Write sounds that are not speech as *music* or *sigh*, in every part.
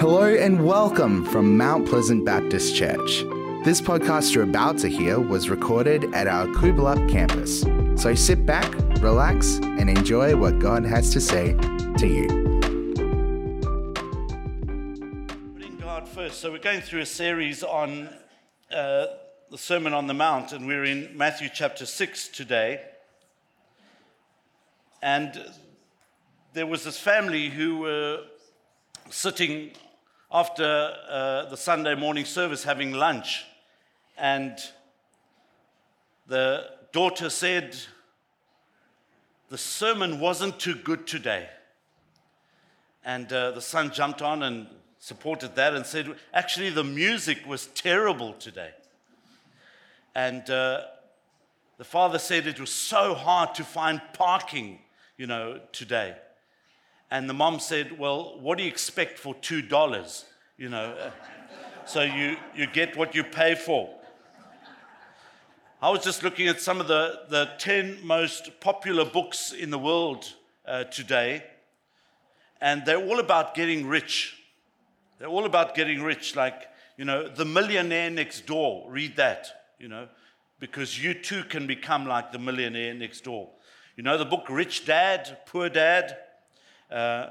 Hello and welcome from Mount Pleasant Baptist Church. This podcast you're about to hear was recorded at our Coolbellup campus. So sit back, relax, and enjoy what God has to say to you. Putting God first. So we're going through a series on uh, the Sermon on the Mount, and we're in Matthew chapter 6 today. And there was this family who were sitting after uh, the Sunday morning service having lunch, and the daughter said, The sermon wasn't too good today. And uh, the son jumped on and supported that and said, Actually, the music was terrible today. And uh, the father said it was so hard to find parking, you know, today. And the mom said, Well, what do you expect for $2? You know, so you, you get what you pay for. I was just looking at some of the, the 10 most popular books in the world uh, today, and they're all about getting rich. They're all about getting rich, like, you know, The Millionaire Next Door. Read that, you know, because you too can become like the millionaire next door. You know the book Rich Dad, Poor Dad? Uh,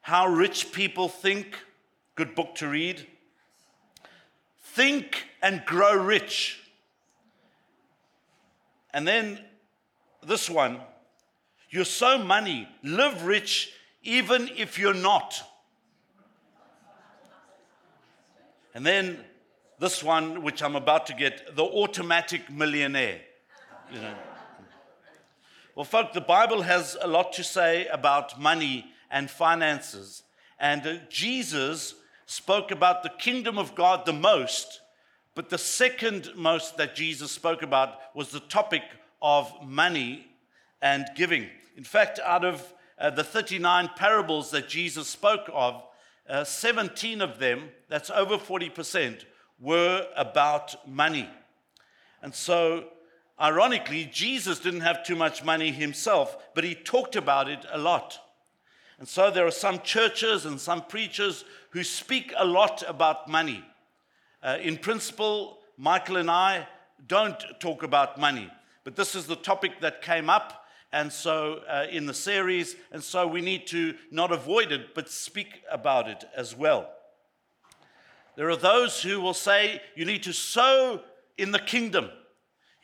how Rich People Think, good book to read. Think and Grow Rich. And then this one, you're so money, live rich even if you're not. And then this one, which I'm about to get, the automatic millionaire. You know. Well, folk, the Bible has a lot to say about money and finances. And uh, Jesus spoke about the kingdom of God the most, but the second most that Jesus spoke about was the topic of money and giving. In fact, out of uh, the 39 parables that Jesus spoke of, uh, 17 of them, that's over 40%, were about money. And so, ironically, Jesus didn't have too much money himself, but he talked about it a lot. And so, there are some churches and some preachers who speak a lot about money. Uh, in principle, Michael and I don't talk about money, but this is the topic that came up and so uh, in the series, and so we need to not avoid it, but speak about it as well. There are those who will say you need to sow in the kingdom.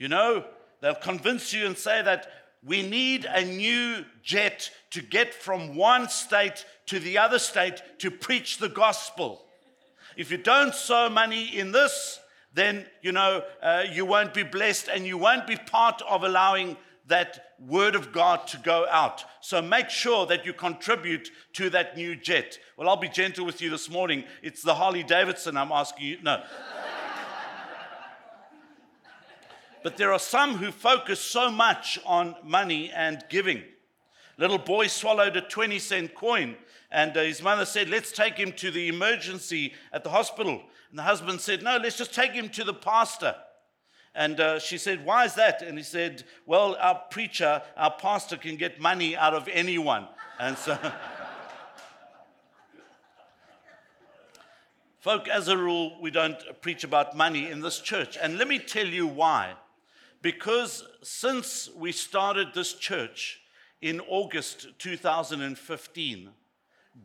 You know, they'll convince you and say that we need a new jet to get from one state to the other state to preach the gospel. If you don't sow money in this, then you know uh, you won't be blessed and you won't be part of allowing that word of God to go out. So make sure that you contribute to that new jet. Well, I'll be gentle with you this morning. It's the Harley Davidson I'm asking you. No. But there are some who focus so much on money and giving. Little boy swallowed a 20 cent coin, and uh, his mother said, Let's take him to the emergency at the hospital. And the husband said, No, let's just take him to the pastor. And uh, she said, Why is that? And he said, Well, our preacher, our pastor can get money out of anyone. And so, *laughs* folk, as a rule, we don't preach about money in this church. And let me tell you why. Because since we started this church in August 2015,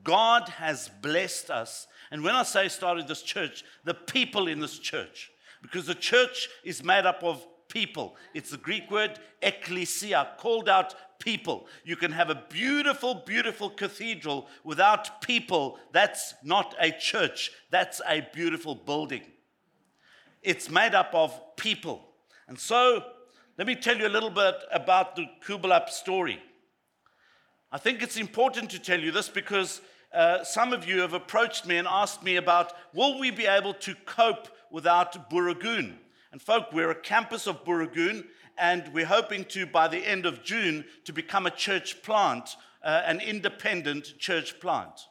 God has blessed us. And when I say started this church, the people in this church because the church is made up of people. It's the Greek word ecclesia, called out people. You can have a beautiful, beautiful cathedral without people. That's not a church, that's a beautiful building. It's made up of people. And so, let me tell you a little bit about the Coolbellup story. I think it's important to tell you this because uh, some of you have approached me and asked me about will we be able to cope without Booragoon. And folk, we're a campus of Booragoon, and we're hoping to, by the end of June, to become a church plant, uh, an independent church plant.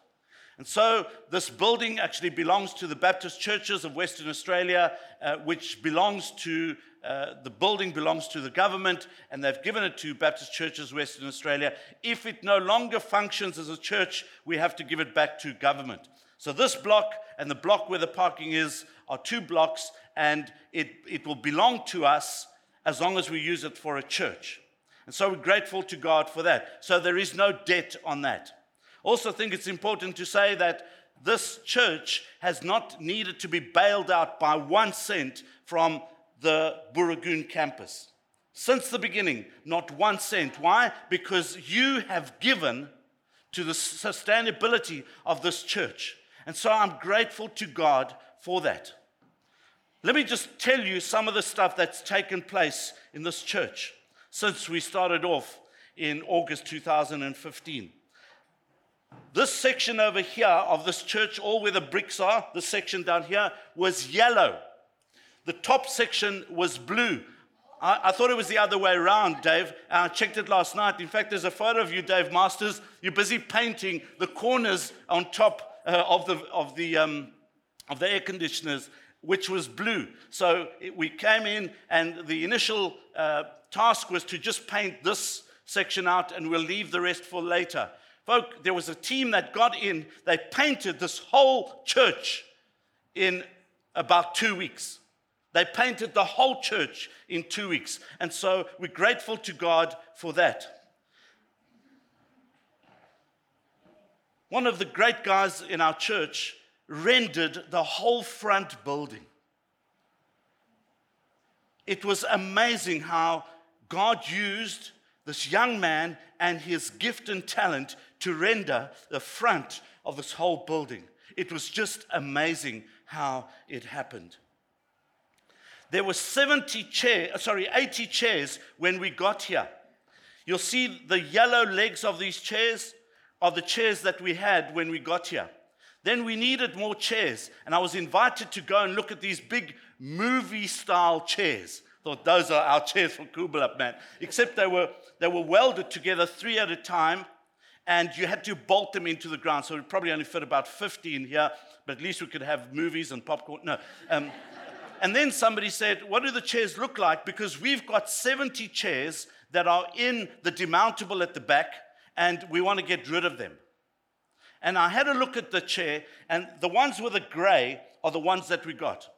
And so this building actually belongs to the Baptist churches of Western Australia, uh, which belongs to uh, the building belongs to the government, and they've given it to Baptist churches Western Australia. If it no longer functions as a church, we have to give it back to government. So this block and the block where the parking is are two blocks, and it, it will belong to us as long as we use it for a church. And so we're grateful to God for that. So there is no debt on that. Also, think it's important to say that this church has not needed to be bailed out by one cent from the Booragoon campus. Since the beginning, not one cent. Why? Because you have given to the sustainability of this church. And so I'm grateful to God for that. Let me just tell you some of the stuff that's taken place in this church since we started off in August 2015. This section over here of this church, all where the bricks are, this section down here was yellow. The top section was blue. I, I, thought it was the other way around, Dave. I checked it last night. In fact, there's a photo of you, Dave Masters. You're busy painting the corners on top uh, of, the, of, the, um, of the air conditioners, which was blue. So it, we came in, and the initial uh, task was to just paint this section out, and we'll leave the rest for later. Folk, there was a team that got in, they painted this whole church in about two weeks. They painted the whole church in two weeks. And so we're grateful to God for that. One of the great guys in our church rendered the whole front building. It was amazing how God used this young man and his gift and talent to render the front of this whole building. It was just amazing how it happened. There were 70 chairs, sorry, 80 chairs when we got here. You'll see the yellow legs of these chairs are the chairs that we had when we got here. Then we needed more chairs, and I was invited to go and look at these big movie style chairs. Thought those are our chairs for Coolbellup, man. Except they were, they were welded together three at a time, and you had to bolt them into the ground. So it probably only fit about 50 in here, but at least we could have movies and popcorn. No. Um, and then somebody said, What do the chairs look like? Because we've got 70 chairs that are in the demountable at the back, and we want to get rid of them. And I had a look at the chair, and the ones with the gray are the ones that we got.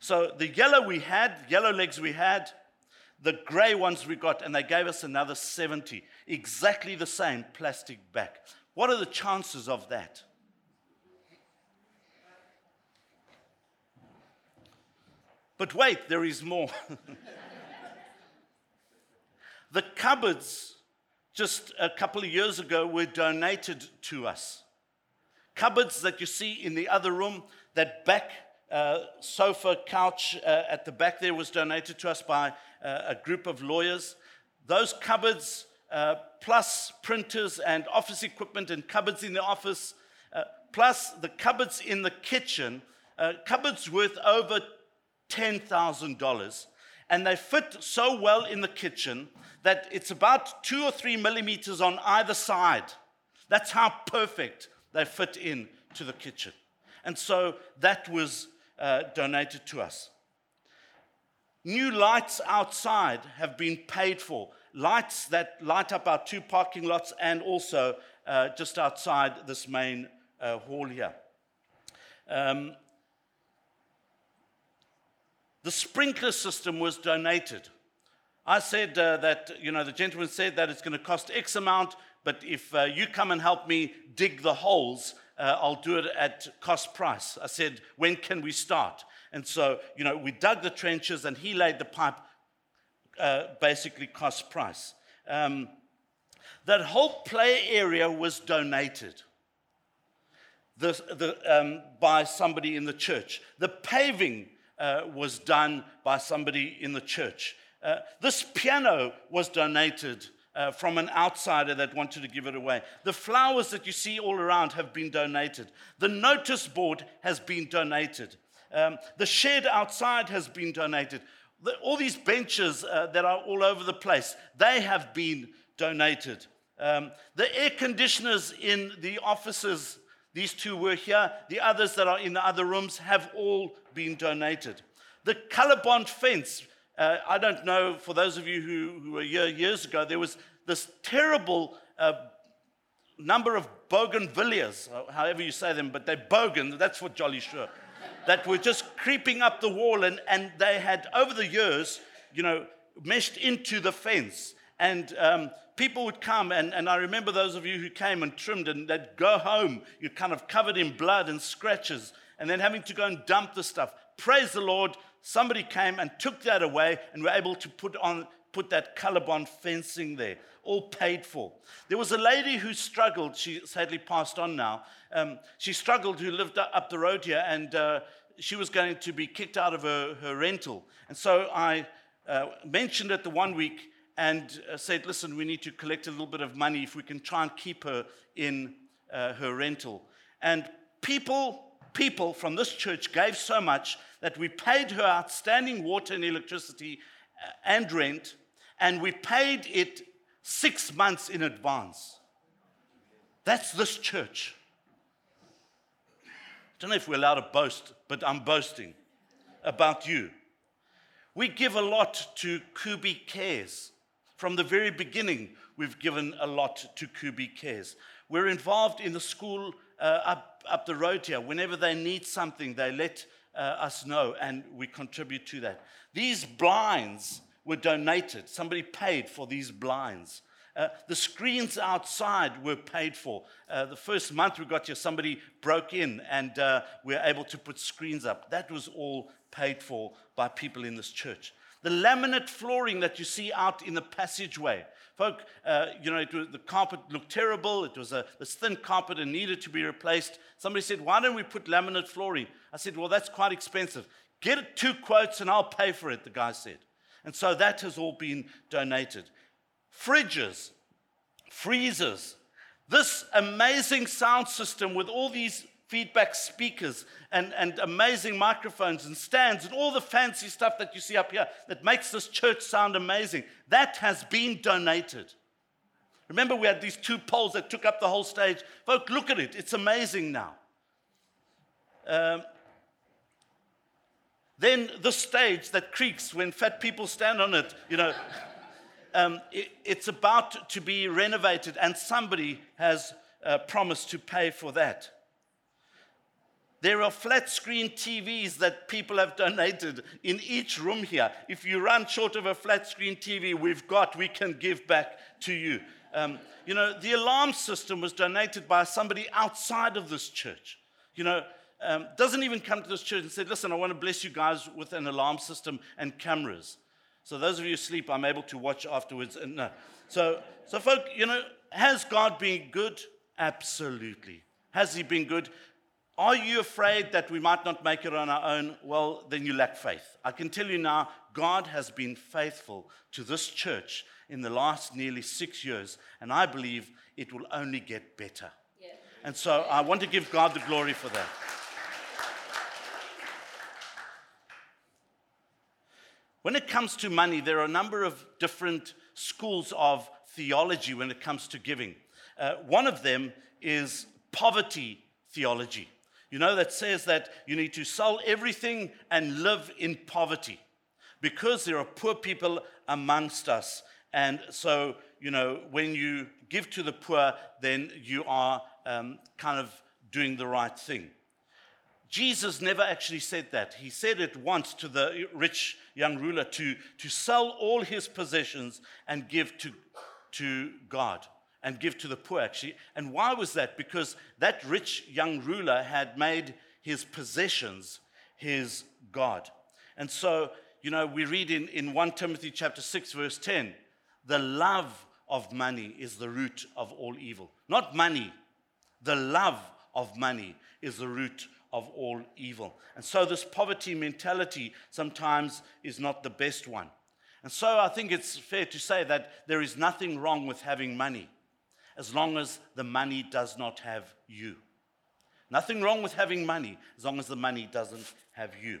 So the yellow we had, yellow legs we had, the gray ones we got, and they gave us another 70. Exactly the same plastic back. What are the chances of that? But wait, there is more. *laughs* the cupboards, just a couple of years ago, were donated to us. Cupboards that you see in the other room, that back uh, sofa couch uh, at the back there was donated to us by uh, a group of lawyers. Those cupboards, uh, plus printers and office equipment and cupboards in the office, uh, plus the cupboards in the kitchen, uh, cupboards worth over $10,000. And they fit so well in the kitchen that it's about two or three millimeters on either side. That's how perfect they fit in to the kitchen. And so that was uh, donated to us. New lights outside have been paid for. Lights that light up our two parking lots and also uh, just outside this main uh, hall here. Um, the sprinkler system was donated. I said uh, that, you know, the gentleman said that it's going to cost X amount, but if uh, you come and help me dig the holes, uh, I'll do it at cost price. I said, when can we start? And so, you know, we dug the trenches and he laid the pipe uh, basically cost price. Um, that whole play area was donated the, the, um, by somebody in the church. The paving uh, was done by somebody in the church. Uh, this piano was donated uh, from an outsider that wanted to give it away. The flowers that you see all around have been donated. The notice board has been donated. Um, the shed outside has been donated. The, all these benches uh, that are all over the place, they have been donated. Um, the air conditioners in the offices, these two were here. The others that are in the other rooms have all been donated. The Colorbond fence, uh, I don't know, for those of you who, who were here years ago, there was this terrible uh, number of bougainvilleas, however you say them, but they're bogan, that's for jolly sure, *laughs* that were just creeping up the wall. And, and they had, over the years, you know, meshed into the fence. And um, people would come, and, and I remember those of you who came and trimmed, and they'd go home, you're kind of covered in blood and scratches, and then having to go and dump the stuff. Praise the Lord, somebody came and took that away, and were able to put on put that Colorbond fencing there, all paid for. There was a lady who struggled, she sadly passed on now. Um, she struggled, who lived up the road here, and uh, she was going to be kicked out of her, her rental. And so I uh, mentioned it the one week and uh, said, listen, we need to collect a little bit of money if we can try and keep her in uh, her rental. And people, people from this church gave so much that we paid her outstanding water and electricity uh, and rent and we paid it six months in advance. That's this church. I don't know if we're allowed to boast, but I'm boasting about you. We give a lot to Kubi Cares. From the very beginning, we've given a lot to Kubi Cares. We're involved in the school uh, up, up the road here. Whenever they need something, they let uh, us know and we contribute to that. These blinds were donated. Somebody paid for these blinds. Uh, the screens outside were paid for. Uh, the first month we got here, somebody broke in and uh, we were able to put screens up. That was all paid for by people in this church. The laminate flooring that you see out in the passageway. Folk, uh, you know, was, the carpet looked terrible. It was a this thin carpet and needed to be replaced. Somebody said, Why don't we put laminate flooring? I said, Well, that's quite expensive. Get two quotes and I'll pay for it, the guy said. And so that has all been donated. Fridges, freezers, this amazing sound system with all these feedback speakers and, and amazing microphones and stands and all the fancy stuff that you see up here that makes this church sound amazing, that has been donated. Remember, we had these two poles that took up the whole stage. Folks, look at it, it's amazing now. Um, then the stage that creaks when fat people stand on it, you know, *laughs* um, it, it's about to be renovated, and somebody has uh, promised to pay for that. There are flat screen TVs that people have donated in each room here. If you run short of a flat screen TV, we've got, we can give back to you. Um, you know, the alarm system was donated by somebody outside of this church. You know, um, doesn't even come to this church and said, Listen, I want to bless you guys with an alarm system and cameras. So those of you asleep, I'm able to watch afterwards. And no. So, so folk, you know, has God been good? Absolutely. Has He been good? Are you afraid that we might not make it on our own? Well, then you lack faith. I can tell you now, God has been faithful to this church in the last nearly six years, and I believe it will only get better. Yeah. And so I want to give God the glory for that. When it comes to money, there are a number of different schools of theology when it comes to giving. Uh, one of them is poverty theology. You know, that says that you need to sell everything and live in poverty because there are poor people amongst us. And so, you know, when you give to the poor, then you are um, kind of doing the right thing. Jesus never actually said that. He said it once to the rich young ruler to, to sell all his possessions and give to, to God and give to the poor, actually. And why was that? Because that rich young ruler had made his possessions his God. And so, you know, we read in, in 1 Timothy chapter 6, verse 10, the love of money is the root of all evil. Not money, the love of money is the root of all evil. And so, this poverty mentality sometimes is not the best one. And so, I think it's fair to say that there is nothing wrong with having money as long as the money does not have you. Nothing wrong with having money as long as the money doesn't have you.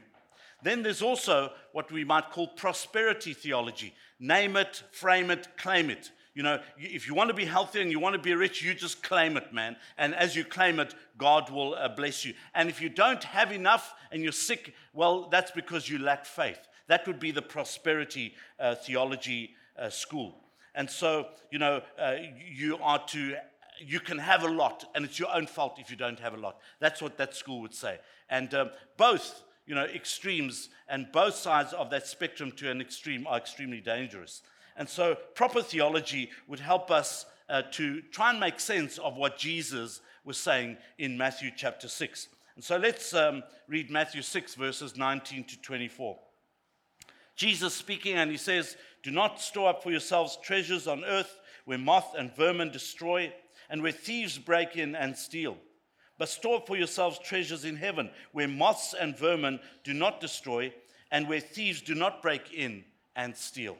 Then there's also what we might call prosperity theology name it, frame it, claim it. You know, if you want to be healthy and you want to be rich, you just claim it, man. And as you claim it, God will uh, bless you. And if you don't have enough and you're sick, well, that's because you lack faith. That would be the prosperity uh, theology uh, school. And so, you know, uh, you are to you can have a lot, and it's your own fault if you don't have a lot. That's what that school would say. And um, both, you know, extremes and both sides of that spectrum to an extreme are extremely dangerous. And so, proper theology would help us uh, to try and make sense of what Jesus was saying in Matthew chapter 6. And so, let's um, read Matthew 6, verses 19 to 24. Jesus speaking, and he says, Do not store up for yourselves treasures on earth where moth and vermin destroy, and where thieves break in and steal. But store for yourselves treasures in heaven, where moths and vermin do not destroy, and where thieves do not break in and steal.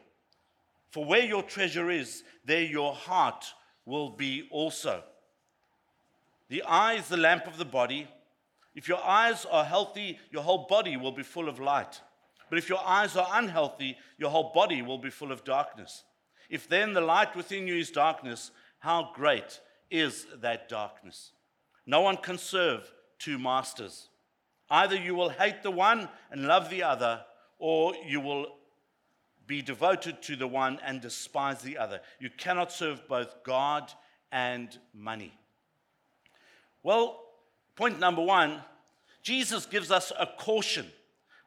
For where your treasure is, there your heart will be also. The eye is the lamp of the body. If your eyes are healthy, your whole body will be full of light. But if your eyes are unhealthy, your whole body will be full of darkness. If then the light within you is darkness, how great is that darkness? No one can serve two masters. Either you will hate the one and love the other, or you will be devoted to the one and despise the other. You cannot serve both God and money. Well, point number one Jesus gives us a caution.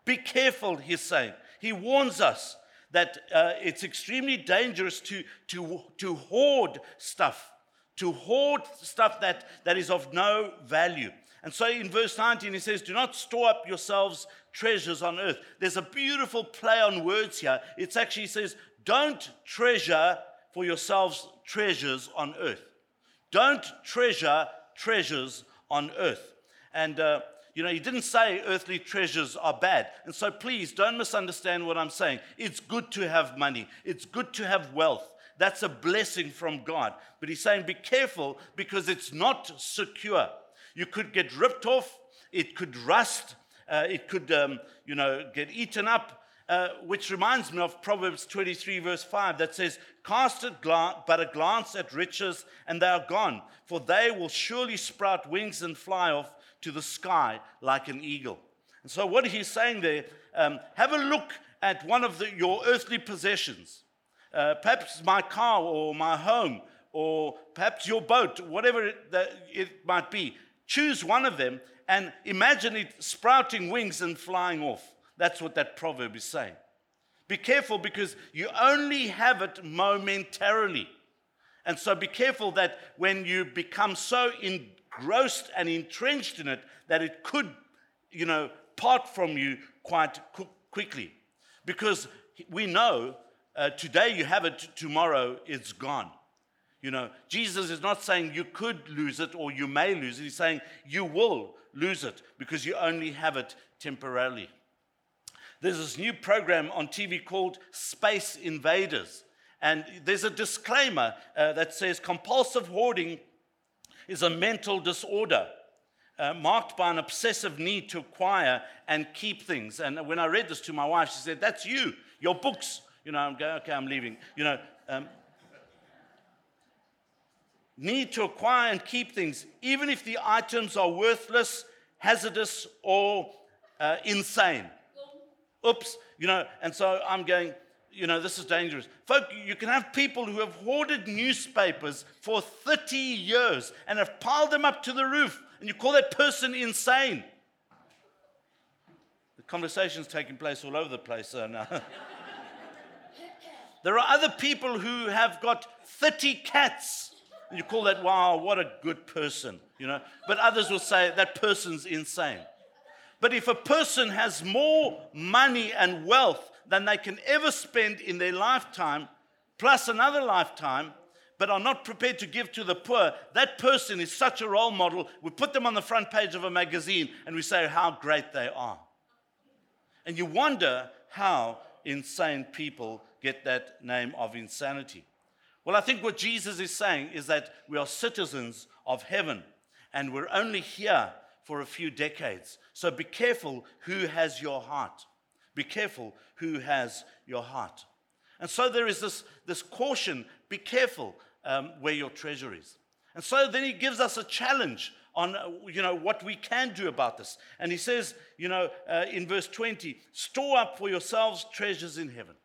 Be careful, he's saying. He warns us that uh, it's extremely dangerous to, to, to hoard stuff, to hoard stuff that, that is of no value. And so in verse 19, he says, Do not store up yourselves treasures on earth. There's a beautiful play on words here. It actually says, Don't treasure for yourselves treasures on earth. Don't treasure treasures on earth. And uh, you know, he didn't say earthly treasures are bad. And so please don't misunderstand what I'm saying. It's good to have money, it's good to have wealth. That's a blessing from God. But he's saying be careful because it's not secure. You could get ripped off, it could rust, uh, it could, um, you know, get eaten up. Uh, which reminds me of Proverbs 23, verse 5, that says, Cast a gla- but a glance at riches, and they are gone, for they will surely sprout wings and fly off to the sky like an eagle. And so, what he's saying there, um, have a look at one of the, your earthly possessions. Uh, perhaps my car or my home or perhaps your boat, whatever it, it might be. Choose one of them and imagine it sprouting wings and flying off. That's what that proverb is saying. Be careful because you only have it momentarily. And so be careful that when you become so in, engrossed and entrenched in it that it could, you know, part from you quite quickly. Because we know uh, today you have it, tomorrow it's gone. You know, Jesus is not saying you could lose it or you may lose it. He's saying you will lose it because you only have it temporarily. There's this new program on TV called Space Invaders. And there's a disclaimer uh, that says compulsive hoarding is a mental disorder uh, marked by an obsessive need to acquire and keep things. And when I read this to my wife, she said, That's you, your books. You know, I'm going, okay, I'm leaving. You know, um, need to acquire and keep things, even if the items are worthless, hazardous, or uh, insane. Oops, you know, and so I'm going, you know, this is dangerous. Folk, you can have people who have hoarded newspapers for 30 years and have piled them up to the roof, and you call that person insane. The conversation's taking place all over the place now. *laughs* there are other people who have got 30 cats. And you call that, wow, what a good person, you know. But others will say that person's insane. But if a person has more money and wealth than they can ever spend in their lifetime, plus another lifetime, but are not prepared to give to the poor, that person is such a role model. We put them on the front page of a magazine and we say how great they are. And you wonder how insane people get that name of insanity. Well, I think what Jesus is saying is that we are citizens of heaven and we're only here for a few decades. So be careful who has your heart. Be careful who has your heart. And so there is this, this caution be careful um, where your treasure is. And so then he gives us a challenge on uh, you know what we can do about this. And he says, you know, uh, in verse 20, store up for yourselves treasures in heaven.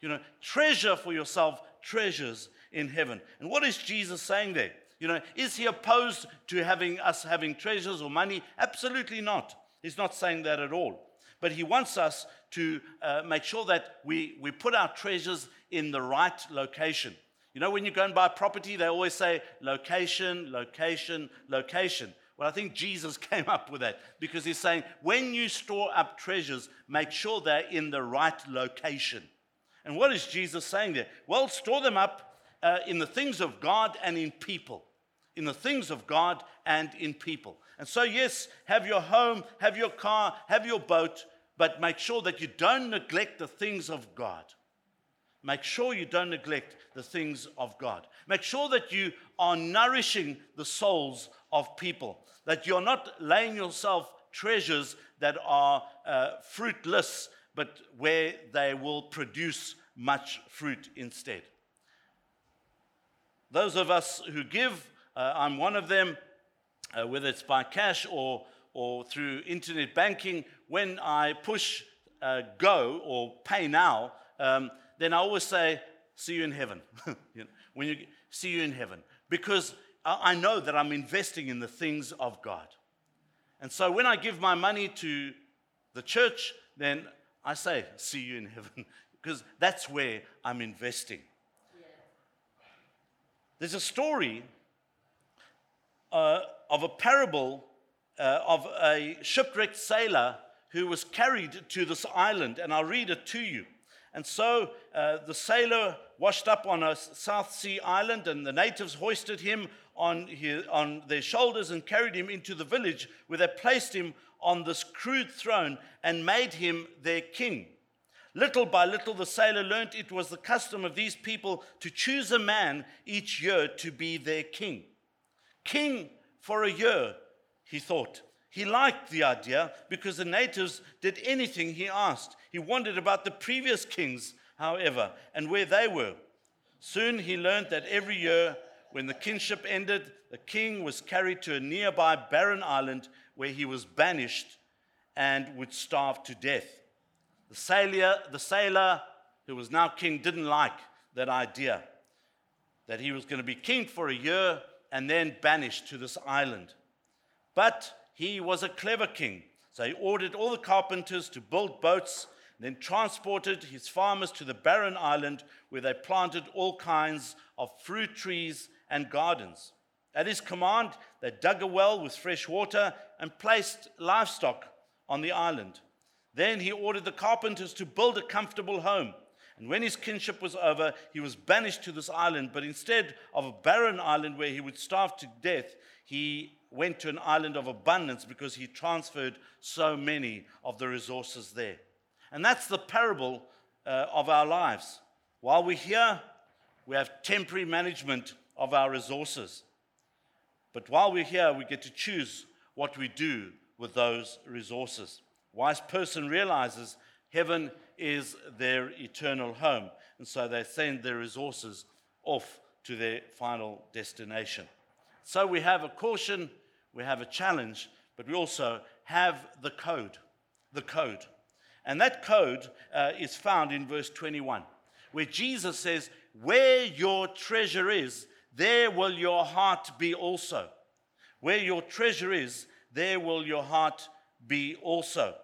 You know, treasure for yourself treasures in heaven. And what is Jesus saying there? You know, is he opposed to having us having treasures or money? Absolutely not. He's not saying that at all. But he wants us to uh, make sure that we, we put our treasures in the right location. You know, when you go and buy property, they always say location, location, location. Well, I think Jesus *laughs* came up with that because he's saying when you store up treasures, make sure they're in the right location. And what is Jesus saying there? Well, store them up uh, in the things of God and in people in the things of God and in people. And so, yes, have your home, have your car, have your boat, but make sure that you don't neglect the things of God. Make sure you don't neglect the things of God. Make sure that you are nourishing the souls of people, that you're not laying yourself treasures that are uh, fruitless, but where they will produce much fruit instead. Those of us who give uh, I'm one of them, uh, whether it's by cash or, or through internet banking. When I push uh, go or pay now, um, then I always say, see you in heaven. *laughs* you know, when you see you in heaven. Because I know that I'm investing in the things of God. And so when I give my money to the church, then I say, see you in heaven. *laughs* because that's where I'm investing. There's a story uh, of a parable uh, of a shipwrecked sailor who was carried to this island, and I'll read it to you. And so uh, the sailor washed up on a South Sea island, and the natives hoisted him on, his, on their shoulders and carried him into the village, where they placed him on this crude throne and made him their king. Little by little, the sailor learnt it was the custom of these people to choose a man each year to be their king king for a year, he thought. He liked the idea because the natives did anything he asked. He wondered about the previous kings, however, and where they were. Soon he learned that every year, when the kingship ended, the king was carried to a nearby barren island where he was banished and would starve to death. The sailor, the sailor who was now king didn't like that idea that he was going to be king for a year and then banished to this island. But he was a clever king. So he ordered all the carpenters to build boats, then transported his farmers to the barren island where they planted all kinds of fruit trees and gardens. At his command, they dug a well with fresh water and placed livestock on the island. Then he ordered the carpenters to build a comfortable home and when his kinship was over, he was banished to this island. But instead of a barren island where he would starve to death, he went to an island of abundance because he transferred so many of the resources there. And that's the parable uh, of our lives. While we're here, we have temporary management of our resources. But while we're here, we get to choose what we do with those resources. Wise person realizes heaven is their eternal home. And so they send their resources off to their final destination. So we have a caution, we have a challenge, but we also have the code. The code. And that code uh, is found in verse 21, where Jesus says, Where your treasure is, there will your heart be also. Where your treasure is, there will your heart be also.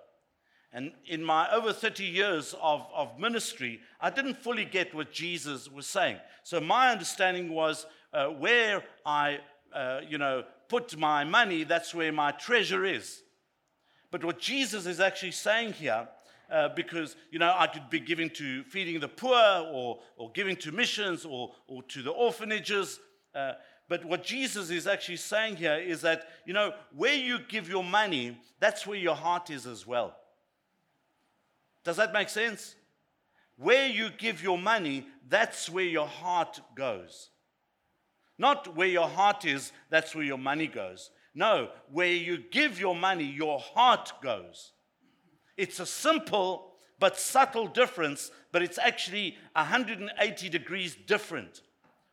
And in my over 30 years of, of ministry, I didn't fully get what Jesus was saying. So my understanding was uh, where I, uh, you know, put my money, that's where my treasure is. But what Jesus is actually saying here, uh, because, you know, I could be giving to feeding the poor or, or giving to missions or, or to the orphanages. Uh, but what Jesus is actually saying here is that, you know, where you give your money, that's where your heart is as well. Does that make sense? Where you give your money, that's where your heart goes. Not where your heart is, that's where your money goes. No, where you give your money, your heart goes. It's a simple but subtle difference, but it's actually 180 degrees different.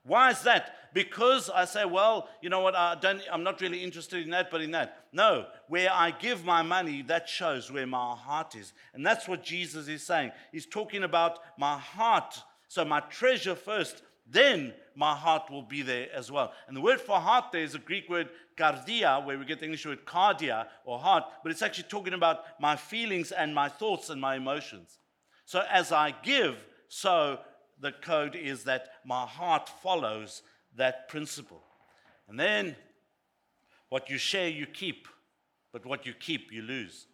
Why is that? Because I say, well, you know what, I don't, I'm not really interested in that, but in that. No, where I give my money, that shows where my heart is. And that's what Jesus is saying. He's talking about my heart. So my treasure first, then my heart will be there as well. And the word for heart there is a Greek word cardia, where we get the English word cardia or heart, but it's actually talking about my feelings and my thoughts and my emotions. So as I give, so the code is that my heart follows that principle. And then what you share, you keep, but what you keep, you lose.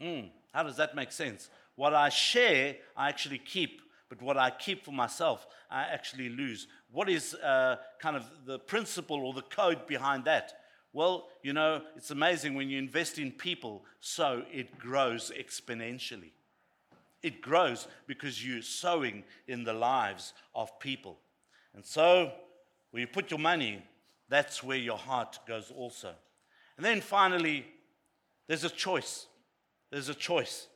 Hmm, how does that make sense? What I share, I actually keep, but what I keep for myself, I actually lose. What is uh, kind of the principle or the code behind that? Well, you know, it's amazing when you invest in people, so it grows exponentially. It grows because you're sowing in the lives of people. And so, where you put your money, that's where your heart goes also. And then finally, there's a choice. There's a choice.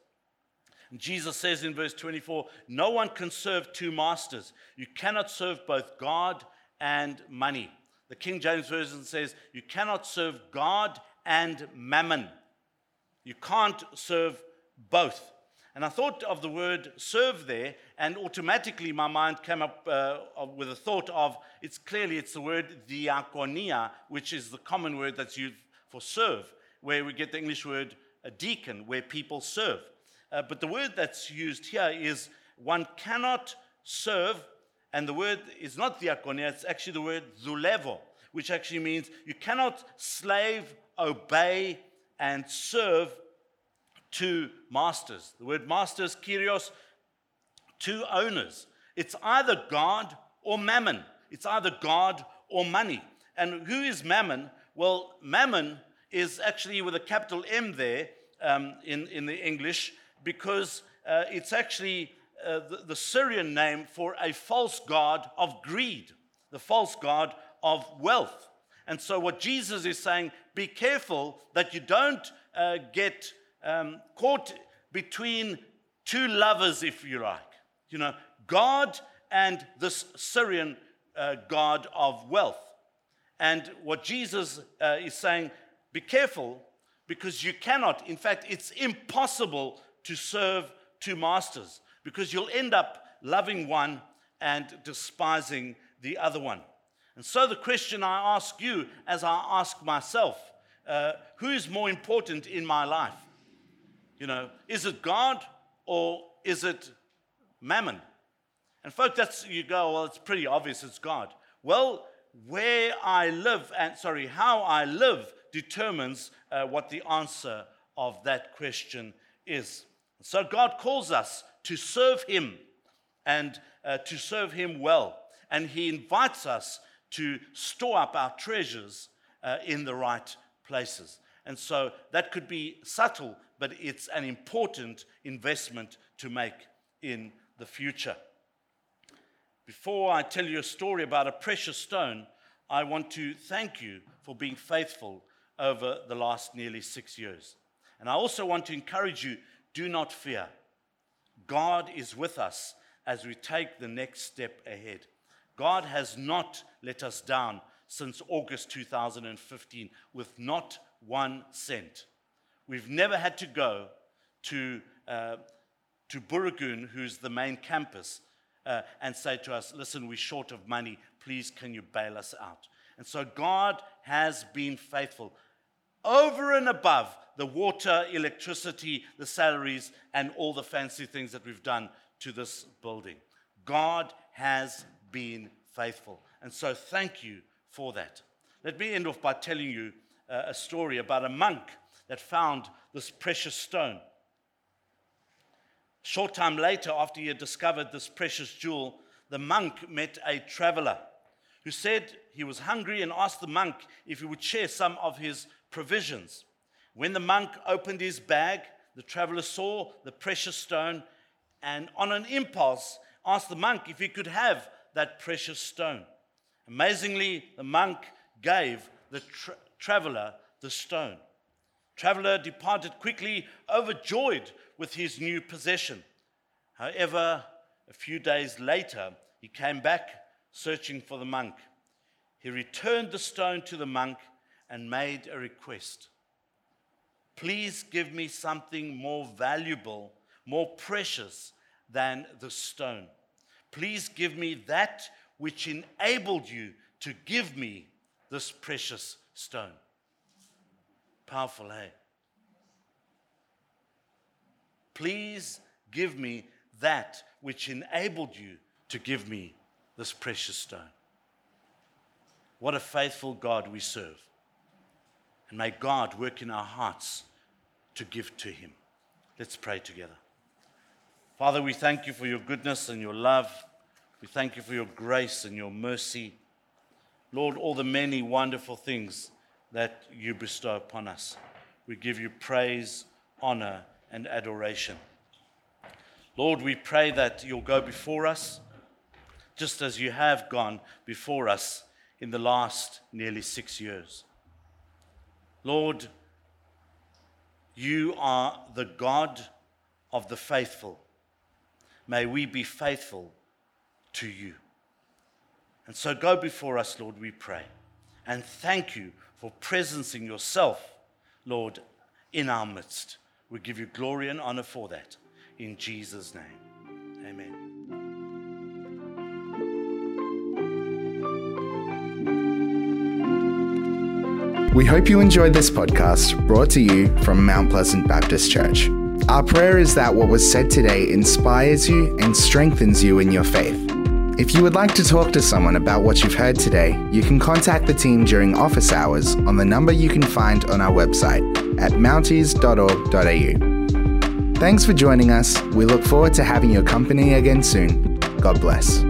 Jesus says in verse 24 No one can serve two masters. You cannot serve both God and money. The King James Version says you cannot serve God and mammon. You can't serve both. And I thought of the word serve there, and automatically my mind came up uh, with a thought of it's clearly it's the word diakonia, which is the common word that's used for serve, where we get the English word deacon, where people serve. Uh, but the word that's used here is one cannot serve, and the word is not diakonia, it's actually the word zulevo, which actually means you cannot slave, obey, and serve two masters. The word masters, kyrios, two owners. It's either God or mammon. It's either God or money. And who is mammon? Well, mammon is actually with a capital M there um, in, in the English because uh, it's actually uh, the, the Syrian name for a false god of greed, the false god of wealth. And so, what Jesus is saying, be careful that you don't uh, get um, caught between two lovers, if you like. You know, God and this Syrian uh, god of wealth. And what Jesus uh, is saying, be careful because you cannot, in fact, it's impossible to serve two masters because you'll end up loving one and despising the other one. And so, the question I ask you, as I ask myself, uh, who is more important in my life? You know, is it God or is it mammon? And folks, that's you go, well, it's pretty obvious it's God. Well, where I live and sorry, how I live determines uh, what the answer of that question is. So God calls us to serve Him and uh, to serve Him well. And He invites us to store up our treasures uh, in the right places. And so that could be subtle, but it's an important investment to make in the future. Before I tell you a story about a precious stone, I want to thank you for being faithful over the last nearly six years. And I also want to encourage you do not fear. God is with us as we take the next step ahead. God has not let us down since August 2015 with not one cent. We've never had to go to, uh, to Booragoon, who's the main campus, uh, and say to us, Listen, we're short of money. Please, can you bail us out? And so God has been faithful over and above the water, electricity, the salaries, and all the fancy things that we've done to this building. God has been faithful. And so thank you for that. Let me end off by telling you uh, a story about a monk that found this precious stone. Short time later, after he had discovered this precious jewel, the monk met a traveler who said he was hungry and asked the monk if he would share some of his provisions. When the monk opened his bag, the traveler saw the precious stone and, on an impulse, asked the monk if he could have that precious stone. Amazingly, the monk gave the tra- traveler the stone. Traveler departed quickly, overjoyed with his new possession. However, a few days later, he came back searching for the monk. He returned the stone to the monk and made a request. Please give me something more valuable, more precious than the stone. Please give me that which enabled you to give me this precious stone. Powerful, hey? Please give me that which enabled you to give me this precious stone. What a faithful God we serve. And may God work in our hearts to give to Him. Let's pray together. Father, we thank you for your goodness and your love. We thank you for your grace and your mercy. Lord, all the many wonderful things that you bestow upon us. We give you praise, honor, and adoration. Lord, we pray that you'll go before us, just as you have gone before us in the last nearly six years. Lord, you are the God of the faithful. May we be faithful to you. And so go before us, Lord, we pray. And thank you for presencing yourself, Lord, in our midst. We give you glory and honor for that. In Jesus' name, amen. We hope you enjoyed this podcast brought to you from Mount Pleasant Baptist Church. Our prayer is that what was said today inspires you and strengthens you in your faith. If you would like to talk to someone about what you've heard today, you can contact the team during office hours on the number you can find on our website at mounties.org.au. Thanks for joining us. We look forward to having your company again soon. God bless.